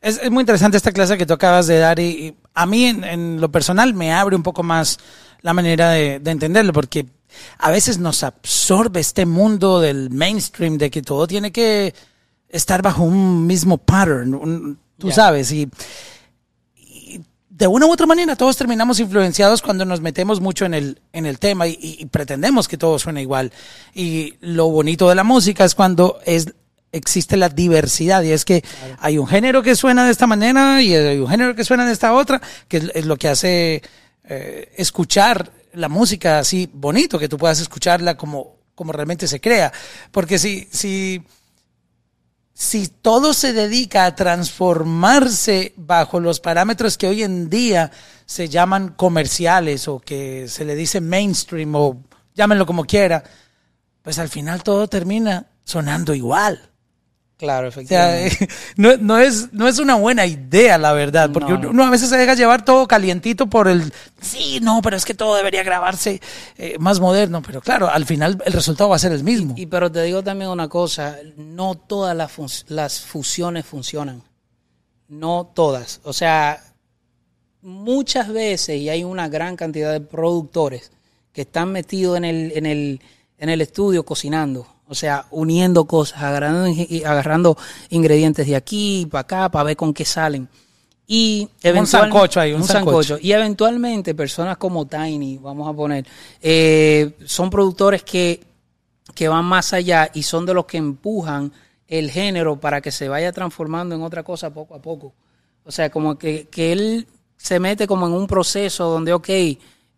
Speaker 1: es, es muy interesante esta clase que tú acabas de dar y, a mí en, lo personal me abre un poco más la manera de entenderlo porque a veces nos absorbe este mundo del mainstream de que todo tiene que estar bajo un mismo pattern, un- tú
Speaker 2: Ya.
Speaker 1: sabes, y, y de una u otra manera todos terminamos influenciados cuando nos metemos mucho en el, en el tema y, y- pretendemos que todo suene igual. Y lo bonito de la música es cuando es, existe la diversidad y es que hay un género que suena de esta manera y hay un género que suena de esta otra, que es, es lo que hace eh, escuchar la música así bonito, que tú puedas escucharla como, como realmente se crea. Porque si, si, si todo se dedica a transformarse bajo los parámetros que hoy en día se llaman comerciales o que se le dice mainstream o llámenlo como quiera, pues al final todo termina sonando igual.
Speaker 2: Claro,
Speaker 1: O sea,
Speaker 2: efectivamente.
Speaker 1: no, no es, no es una buena idea, la verdad, porque
Speaker 2: No.
Speaker 1: uno, a veces se deja llevar todo calientito por el, sí, no, pero es que todo debería grabarse eh, más moderno, pero claro, al final el resultado va a ser el mismo.
Speaker 2: Y pero te digo también una cosa, no todas las, fun- las fusiones funcionan. No todas. O sea, muchas veces, y hay una gran cantidad de productores que están metidos en el, en el, en el estudio cocinando. O sea, uniendo cosas, agarrando, agarrando ingredientes de aquí para acá para ver con qué salen. Y eventual-
Speaker 1: sancocho ahí, un sancocho.
Speaker 2: Y eventualmente personas como Tiny, vamos a poner, eh, son productores que, que van más allá y son de los que empujan el género para que se vaya transformando en otra cosa poco a poco. O sea, como que, que él se mete como en un proceso donde, ok,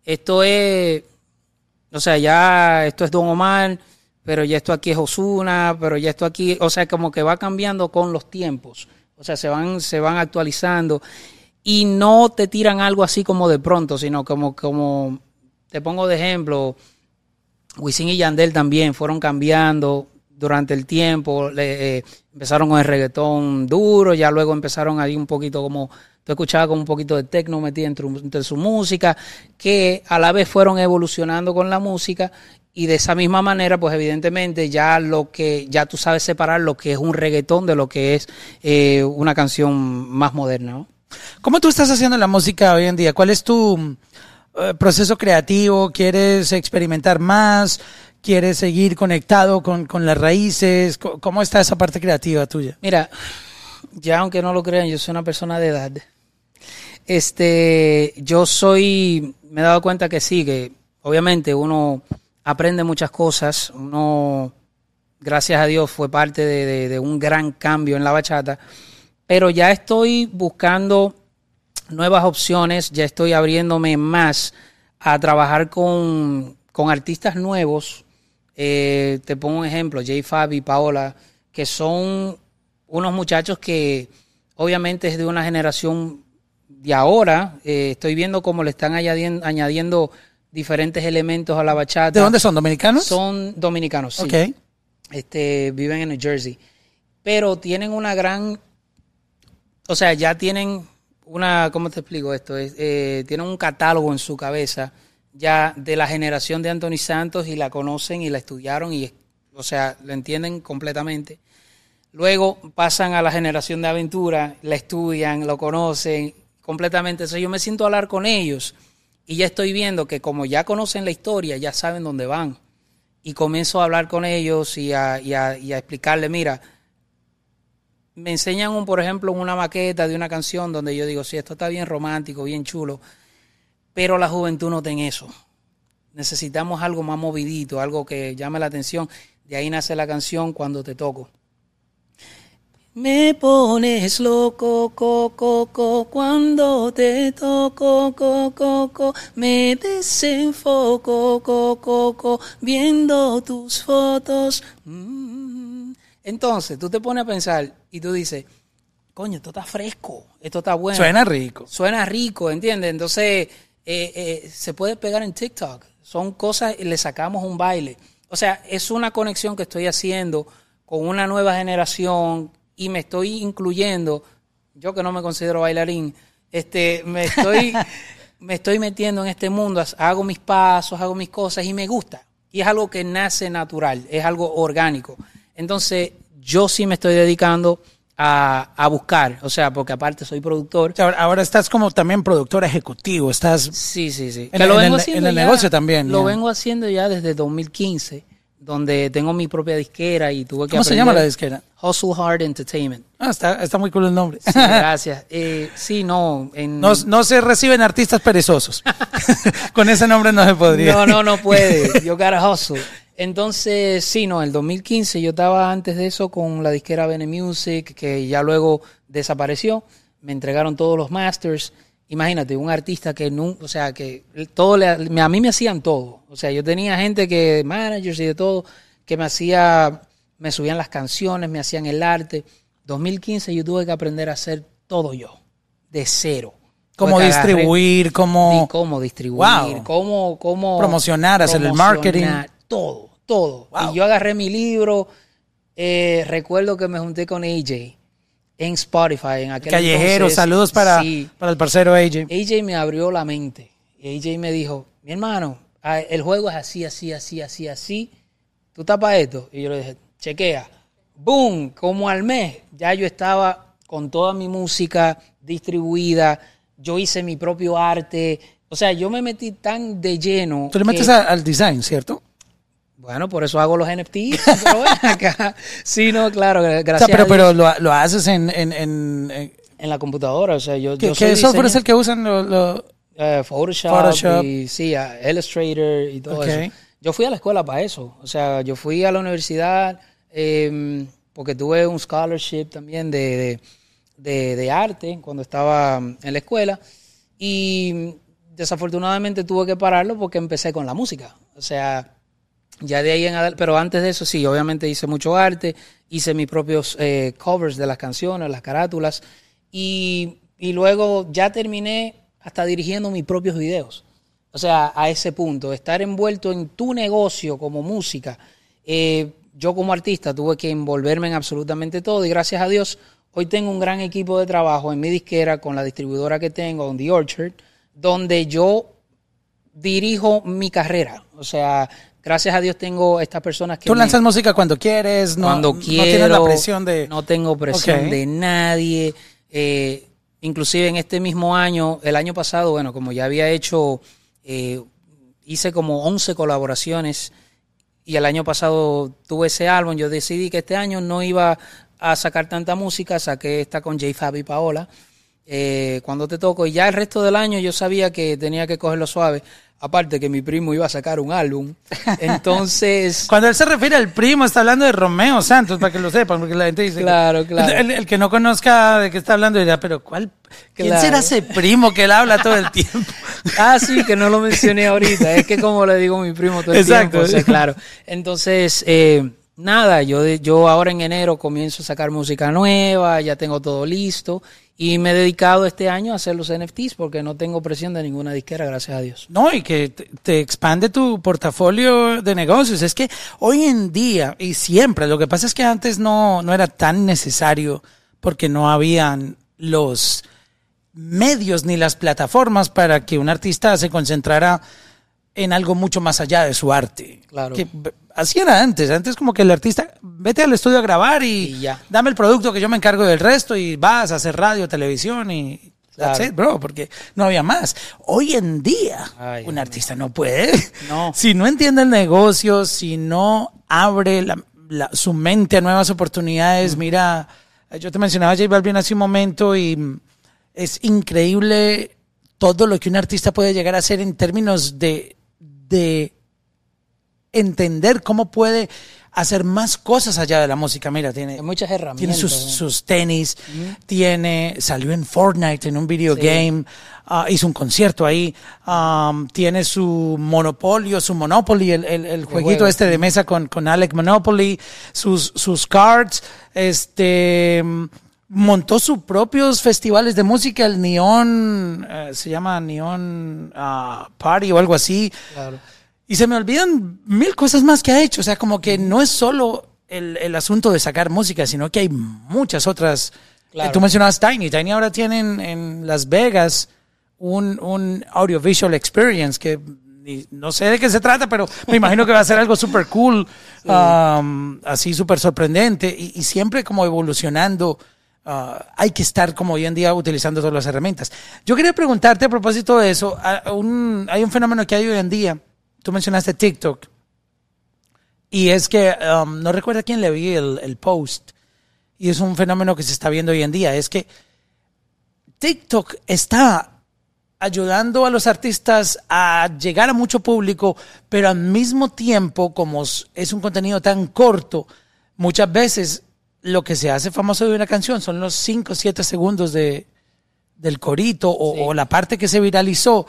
Speaker 2: esto es, o sea, ya esto es Don Omar, pero ya esto aquí es Osuna, pero ya esto aquí, o sea, como que va cambiando con los tiempos. O sea, se van, se van actualizando y no te tiran algo así como de pronto, sino como, como te pongo de ejemplo, Wisin y Yandel también fueron cambiando durante el tiempo, le, eh, empezaron con el reggaetón duro, ya luego empezaron ahí un poquito como, tú escuchabas como un poquito de techno metido entre su música, que a la vez fueron evolucionando con la música y de esa misma manera, pues evidentemente ya lo que, ya tú sabes separar lo que es un reggaetón de lo que es eh, una canción más moderna. ¿no?
Speaker 1: ¿Cómo tú estás haciendo la música hoy en día? ¿Cuál es tu eh, proceso creativo? ¿Quieres experimentar más? ¿Quieres seguir conectado con, con las raíces? ¿Cómo está esa parte creativa tuya?
Speaker 2: Mira, ya aunque no lo crean, yo soy una persona de edad. Este, yo soy, me he dado cuenta que sí, que obviamente uno aprende muchas cosas, uno, gracias a Dios, fue parte de, un gran cambio en la bachata, pero ya estoy buscando nuevas opciones, ya estoy abriéndome más a trabajar con, con artistas nuevos. Eh, te pongo un ejemplo, J. Fabi, Paola, que son unos muchachos que obviamente es de una generación de ahora. Eh, estoy viendo cómo le están añadiendo diferentes elementos a la bachata.
Speaker 1: ¿De dónde son? ¿Dominicanos?
Speaker 2: Son dominicanos, sí
Speaker 1: Ok.
Speaker 2: este, viven en New Jersey. Pero tienen una gran, o sea, ya tienen una, ¿cómo te explico esto? Es, eh, tienen un catálogo en su cabeza ya de la generación de Anthony Santos y la conocen y la estudiaron y, o sea, lo entienden completamente. Luego pasan a la generación de aventura, la estudian, lo conocen completamente. Entonces yo me siento a hablar con ellos y ya estoy viendo que como ya conocen la historia, ya saben dónde van y comienzo a hablar con ellos y a, y explicarle, mira, me enseñan, un, por ejemplo, una maqueta de una canción donde yo digo, sí, esto está bien romántico, bien chulo, pero la juventud no tiene eso. Necesitamos algo más movidito, algo que llame la atención. De ahí nace la canción Cuando te toco. Me pones loco, coco, coco, cuando te toco, coco, coco, me desenfoco, coco, coco, viendo tus fotos. Mm. Entonces, tú te pones a pensar y tú dices, coño, esto está fresco, esto está bueno.
Speaker 1: Suena rico.
Speaker 2: Suena rico, ¿entiendes? Entonces, eh, eh, se puede pegar en TikTok. Son cosas, le sacamos un baile. O sea, es una conexión que estoy haciendo con una nueva generación y me estoy incluyendo, yo que no me considero bailarín, este, me estoy, me estoy metiendo en este mundo, hago mis pasos, hago mis cosas y me gusta. Y es algo que nace natural, es algo orgánico. Entonces, yo sí me estoy dedicando a, a buscar, o sea, porque aparte soy productor.
Speaker 1: Ahora- ahora estás como también productor ejecutivo, estás...
Speaker 2: Sí, sí, sí.
Speaker 1: En
Speaker 2: Que lo
Speaker 1: en
Speaker 2: vengo
Speaker 1: el-
Speaker 2: haciendo
Speaker 1: en el
Speaker 2: ya-
Speaker 1: negocio también,
Speaker 2: Lo
Speaker 1: ya.
Speaker 2: vengo haciendo ya desde 2015, donde tengo mi propia disquera y tuve que
Speaker 1: ¿Cómo se llama la disquera?
Speaker 2: Hustle Hard Entertainment.
Speaker 1: Ah, está, está muy cool el nombre.
Speaker 2: Sí, gracias. Eh, sí, no. En,
Speaker 1: No, no se reciben artistas perezosos. Con ese nombre no se podría.
Speaker 2: No, no, no puede. You gotta hustle. Entonces, sí, no, el 2015 yo estaba antes de eso con la disquera Bene Music, que ya luego desapareció. Me entregaron todos los masters. Imagínate, un artista que nunca, o sea, que todo le, a mí me hacían todo. O sea, yo tenía gente que, managers y de todo, que me hacía, me subían las canciones, me hacían el arte. 2015 yo tuve que aprender a hacer todo yo, de cero.
Speaker 1: Cómo distribuir, cómo...
Speaker 2: cómo distribuir,
Speaker 1: Wow.
Speaker 2: cómo, cómo
Speaker 1: Promocionar, hacer el marketing.
Speaker 2: todo, todo.
Speaker 1: Wow.
Speaker 2: Y yo agarré mi libro, eh, recuerdo que me junté con AJ en Spotify en aquel
Speaker 1: Callejero,
Speaker 2: entonces.
Speaker 1: saludos para,
Speaker 2: Sí.
Speaker 1: para el parcero AJ.
Speaker 2: AJ me abrió la mente. Y AJ me dijo, mi hermano, el juego es así, así, así, así, así. ¿Tú estás para esto? Y yo le dije, chequea. Boom, como al mes, ya yo estaba con toda mi música distribuida. Yo hice mi propio arte. O sea, yo me metí tan de lleno.
Speaker 1: Tú le metes al design, ¿cierto?
Speaker 2: Bueno, por eso hago los NFT. Pero ven acá. Sí, no, claro,
Speaker 1: O
Speaker 2: gracias.
Speaker 1: sea, pero,
Speaker 2: a Dios,
Speaker 1: pero lo, lo haces en... en, en- en-
Speaker 2: en la computadora, o sea, yo,
Speaker 1: ¿Qué,
Speaker 2: yo
Speaker 1: qué
Speaker 2: soy
Speaker 1: software es el que usan? Lo, lo-
Speaker 2: Eh, Photoshop,
Speaker 1: Photoshop.
Speaker 2: y sí, Illustrator y todo
Speaker 1: Ok.
Speaker 2: eso. Yo fui a la escuela para eso. O sea, yo fui a la universidad eh, porque tuve un scholarship también de, de, de- de arte cuando estaba en la escuela. Y desafortunadamente tuve que pararlo porque empecé con la música. O sea, Ya de ahí en adelante, pero antes de eso sí, obviamente hice mucho arte, hice mis propios eh, covers de las canciones, las carátulas, y, y luego ya terminé hasta dirigiendo mis propios videos. O sea, a ese punto, estar envuelto en tu negocio como música. Eh, yo como artista tuve que envolverme en absolutamente todo y gracias a Dios hoy tengo un gran equipo de trabajo en mi disquera con la distribuidora que tengo, on The Orchard, donde yo dirijo mi carrera. O sea, gracias a Dios tengo estas personas que...
Speaker 1: Tú lanzas música cuando quieres, no,
Speaker 2: cuando
Speaker 1: no tienes la presión de...
Speaker 2: No tengo presión de nadie. Eh, inclusive en este mismo año, el año pasado, bueno, como ya había hecho, eh, hice como 11 colaboraciones y el año pasado tuve ese álbum, yo decidí que este año no iba a sacar tanta música, saqué esta con J Fabi y Paola. eh, cuando te toco, y ya el resto del año yo sabía que tenía que cogerlo suave. Aparte que mi primo iba a sacar un álbum. Entonces,
Speaker 1: Cuando él se refiere al primo, está hablando de Romeo Santos, para que lo sepan, porque la gente dice... que-
Speaker 2: Claro, claro.
Speaker 1: El, el que no conozca de qué está hablando dirá, pero ¿cuál? ¿Quién
Speaker 2: Claro.
Speaker 1: será ese primo que él habla todo el tiempo?
Speaker 2: Ah, sí, que no lo mencioné ahorita. Es que como le digo a mi primo todo el
Speaker 1: Exacto.
Speaker 2: tiempo, o sea, claro. Entonces, eh, nada, yo, yo ahora en enero comienzo a sacar música nueva, ya tengo todo listo y me he dedicado este año a hacer los NFTs porque no tengo presión de ninguna disquera, gracias a Dios.
Speaker 1: No, y que te, expande tu portafolio de negocios. Es que hoy en día, y siempre, lo que pasa es que antes no, no era tan necesario porque no habían los medios ni las plataformas para que un artista se concentrara en algo mucho más allá de su arte.
Speaker 2: Claro.
Speaker 1: Que así era antes. Antes como que el artista, vete al estudio a grabar y,
Speaker 2: Y ya.
Speaker 1: dame el producto que yo me encargo del resto y vas a hacer radio, televisión y that's
Speaker 2: Claro.
Speaker 1: it, bro, porque no había más. Hoy en día,
Speaker 2: Ay,
Speaker 1: un artista no puede.
Speaker 2: No.
Speaker 1: Si no entiende el negocio, si no abre la- la- su mente a nuevas oportunidades, mira, yo te mencionaba a J Balvin hace un momento y mm, es increíble todo lo que un artista puede llegar a hacer en términos de, de entender cómo puede hacer más cosas allá de la música. Mira, tiene tiene sus, sus tenis, tiene, salió en Fortnite, en un video
Speaker 2: Sí.
Speaker 1: game, ah, hizo un concierto ahí, um, tiene su Monopolio, su Monopoly, el, el, el jueguito
Speaker 2: juego,
Speaker 1: este de mesa con, con Alec Monopoly, sus, sus cards, este, montó sus propios festivales de música, el Neon, eh, se llama Neon ah, Party o algo así,
Speaker 2: Claro.
Speaker 1: y se me olvidan mil cosas más que ha hecho. O sea, como que no es solo el, el asunto de sacar música, sino que hay muchas otras.
Speaker 2: Claro.
Speaker 1: Tú mencionabas Tiny. Tiny ahora tiene en, Las Vegas un, un audiovisual experience que no sé de qué se trata, pero me imagino que va a ser algo súper cool, um, así súper sorprendente y, y siempre como evolucionando. Ah, hay que estar como hoy en día utilizando todas las herramientas. Yo quería preguntarte a propósito de eso, hay un fenómeno que hay hoy en día, tú mencionaste TikTok, y es que um, no recuerdo a quién le vi el, post, y es un fenómeno que se está viendo hoy en día, es que TikTok está ayudando a los artistas a llegar a mucho público, pero al mismo tiempo, como es un contenido tan corto, muchas veces lo que se hace famoso de una canción son los 5 o 7 segundos de, del corito o,
Speaker 2: Sí.
Speaker 1: o la parte que se viralizó.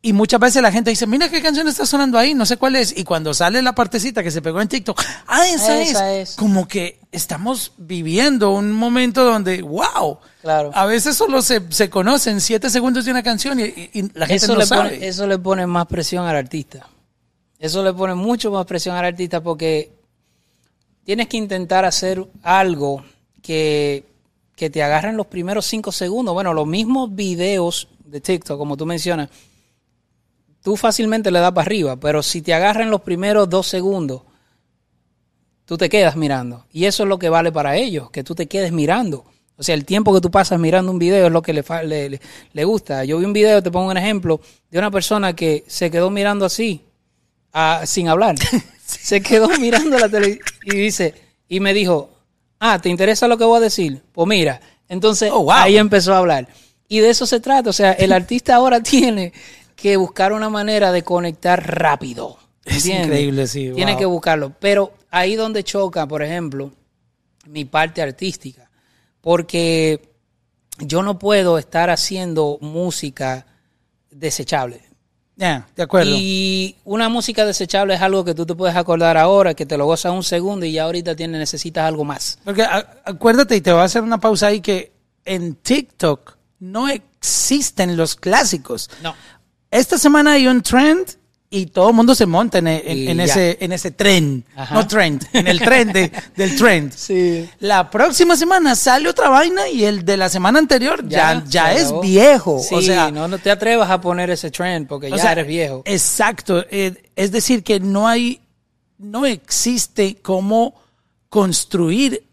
Speaker 1: Y muchas veces la gente dice, mira qué canción está sonando ahí, no sé cuál es. Y cuando sale la partecita que se pegó en TikTok, ah, esa,
Speaker 2: Esa
Speaker 1: es.
Speaker 2: es.
Speaker 1: Como que estamos viviendo un momento donde, wow,
Speaker 2: Claro.
Speaker 1: a veces solo se, se conocen siete segundos de una canción y, y- y la gente
Speaker 2: eso,
Speaker 1: no
Speaker 2: le
Speaker 1: sabe.
Speaker 2: pone, eso le pone más presión al artista. Eso le pone mucho más presión al artista porque tienes que intentar hacer algo que, que te agarren los primeros cinco segundos. Bueno, los mismos videos de TikTok, como tú mencionas, tú fácilmente le das para arriba, pero si te agarran los primeros dos segundos, tú te quedas mirando. Y eso es lo que vale para ellos, que tú te quedes mirando. O sea, el tiempo que tú pasas mirando un video es lo que le, le- le gusta. Yo vi un video, te pongo un ejemplo, de una persona que se quedó mirando así, ah, sin hablar. Se quedó mirando la televisión y dice, y me dijo, ah, ¿te interesa lo que voy a decir? Pues mira, entonces
Speaker 1: Oh, wow.
Speaker 2: ahí empezó a hablar. Y de eso se trata. O sea, el artista ahora tiene que buscar una manera de conectar rápido.
Speaker 1: Es increíble, sí,
Speaker 2: Tiene que buscarlo. Pero ahí donde choca, por ejemplo, mi parte artística. Porque yo no puedo estar haciendo música desechable.
Speaker 1: Ya, de acuerdo.
Speaker 2: Y una música desechable es algo que tú te puedes acordar ahora, que te lo gozas un segundo y ya ahorita tienes, necesitas algo más.
Speaker 1: Porque acuérdate, y te voy a hacer una pausa ahí, que en TikTok no existen los clásicos.
Speaker 2: No.
Speaker 1: Esta semana hay un trend y todo el mundo se monta en, ese, en ese tren, no trend, en el tren del trend.
Speaker 2: Sí.
Speaker 1: La próxima semana sale otra vaina y el de la semana anterior ya, ya, es viejo.
Speaker 2: Sí,
Speaker 1: o sea,
Speaker 2: no, no te atrevas a poner ese trend porque ya eres viejo.
Speaker 1: Exacto. Eh, es decir, que no hay, no existe cómo construir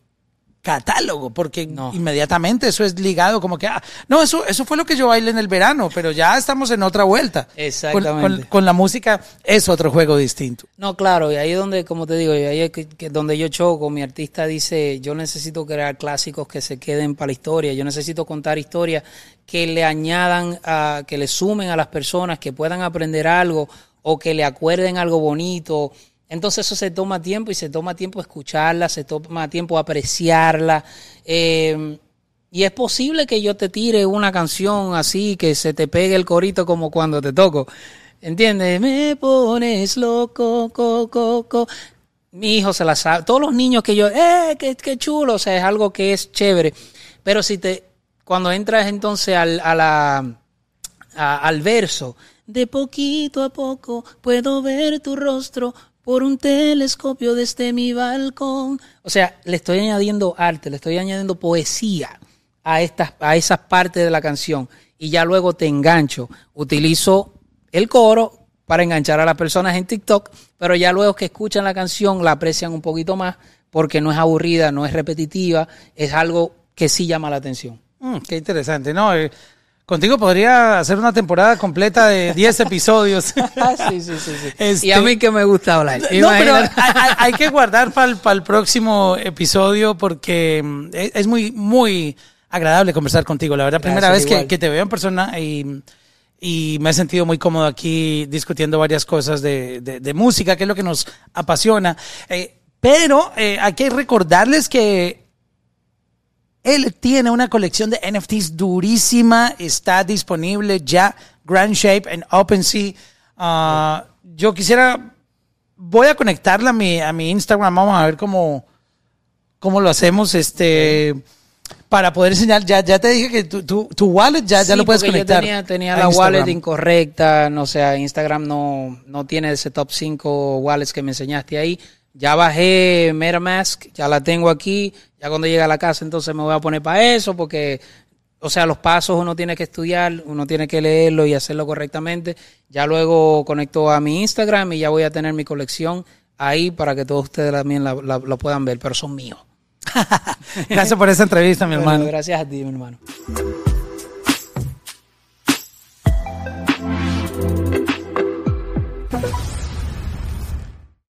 Speaker 1: catálogo, porque inmediatamente eso es ligado como que, ah, no, eso, eso fue lo que yo bailé en el verano, pero ya estamos en otra vuelta.
Speaker 2: Exactamente.
Speaker 1: Con, la música es otro juego distinto.
Speaker 2: No, claro, y ahí es donde, como te digo, ahí es que, donde yo choco, mi artista dice, yo necesito crear clásicos que se queden para la historia, yo necesito contar historias que le añadan, a, que le sumen a las personas, que puedan aprender algo o que le acuerden algo bonito entonces eso se toma tiempo y se toma tiempo escucharla, se toma tiempo apreciarla. Eh, y es posible que yo te tire una canción así, que se te pegue el corito como cuando te toco. ¿Entiendes? Me pones loco, coco, coco. Mi hijo se la sabe. Todos los niños que yo, ¡eh, qué, qué chulo! O sea, es algo que es chévere. Pero si te, cuando entras entonces al, al verso, de poquito a poco puedo ver tu rostro, por un telescopio desde mi balcón. O sea, le estoy añadiendo arte, le estoy añadiendo poesía a, estas, a esas partes de la canción y ya luego te engancho. Utilizo el coro para enganchar a las personas en TikTok, pero ya luego que escuchan la canción la aprecian un poquito más porque no es aburrida, no es repetitiva, es algo que sí llama la atención.
Speaker 1: Mm, qué interesante, ¿no? Contigo podría hacer una temporada completa de 10 episodios.
Speaker 2: sí, sí, sí. sí. y a este, mí que me gusta hablar.
Speaker 1: No, pero hay, que guardar para el, próximo episodio porque mm, es, muy, muy agradable conversar contigo. La verdad, primera vez que, te veo en persona y, me he sentido muy cómodo aquí discutiendo varias cosas de, música, que es lo que nos apasiona. Eh, pero eh, hay que recordarles que él tiene una colección de NFTs durísima, está disponible ya, Grand Shape en OpenSea. Uh, yo quisiera, voy a conectarla a mi, a mi Instagram, vamos a ver cómo, cómo lo hacemos, este, para poder enseñar, ya, ya te dije que tu, tu, wallet ya, ya lo puedes conectar.
Speaker 2: Yo tenía, tenía la wallet incorrecta, no sé, Instagram no, no tiene ese top 5 wallets que me enseñaste ahí. Ya bajé MetaMask, ya la tengo aquí. Ya cuando llegue a la casa, entonces me voy a poner para eso, porque, o sea, los pasos uno tiene que estudiar, uno tiene que leerlo y hacerlo correctamente. Ya luego conecto a mi Instagram y ya voy a tener mi colección ahí para que todos ustedes también lo puedan ver, pero son míos.
Speaker 1: gracias por esa entrevista, mi hermano.
Speaker 2: Gracias a ti, mi hermano.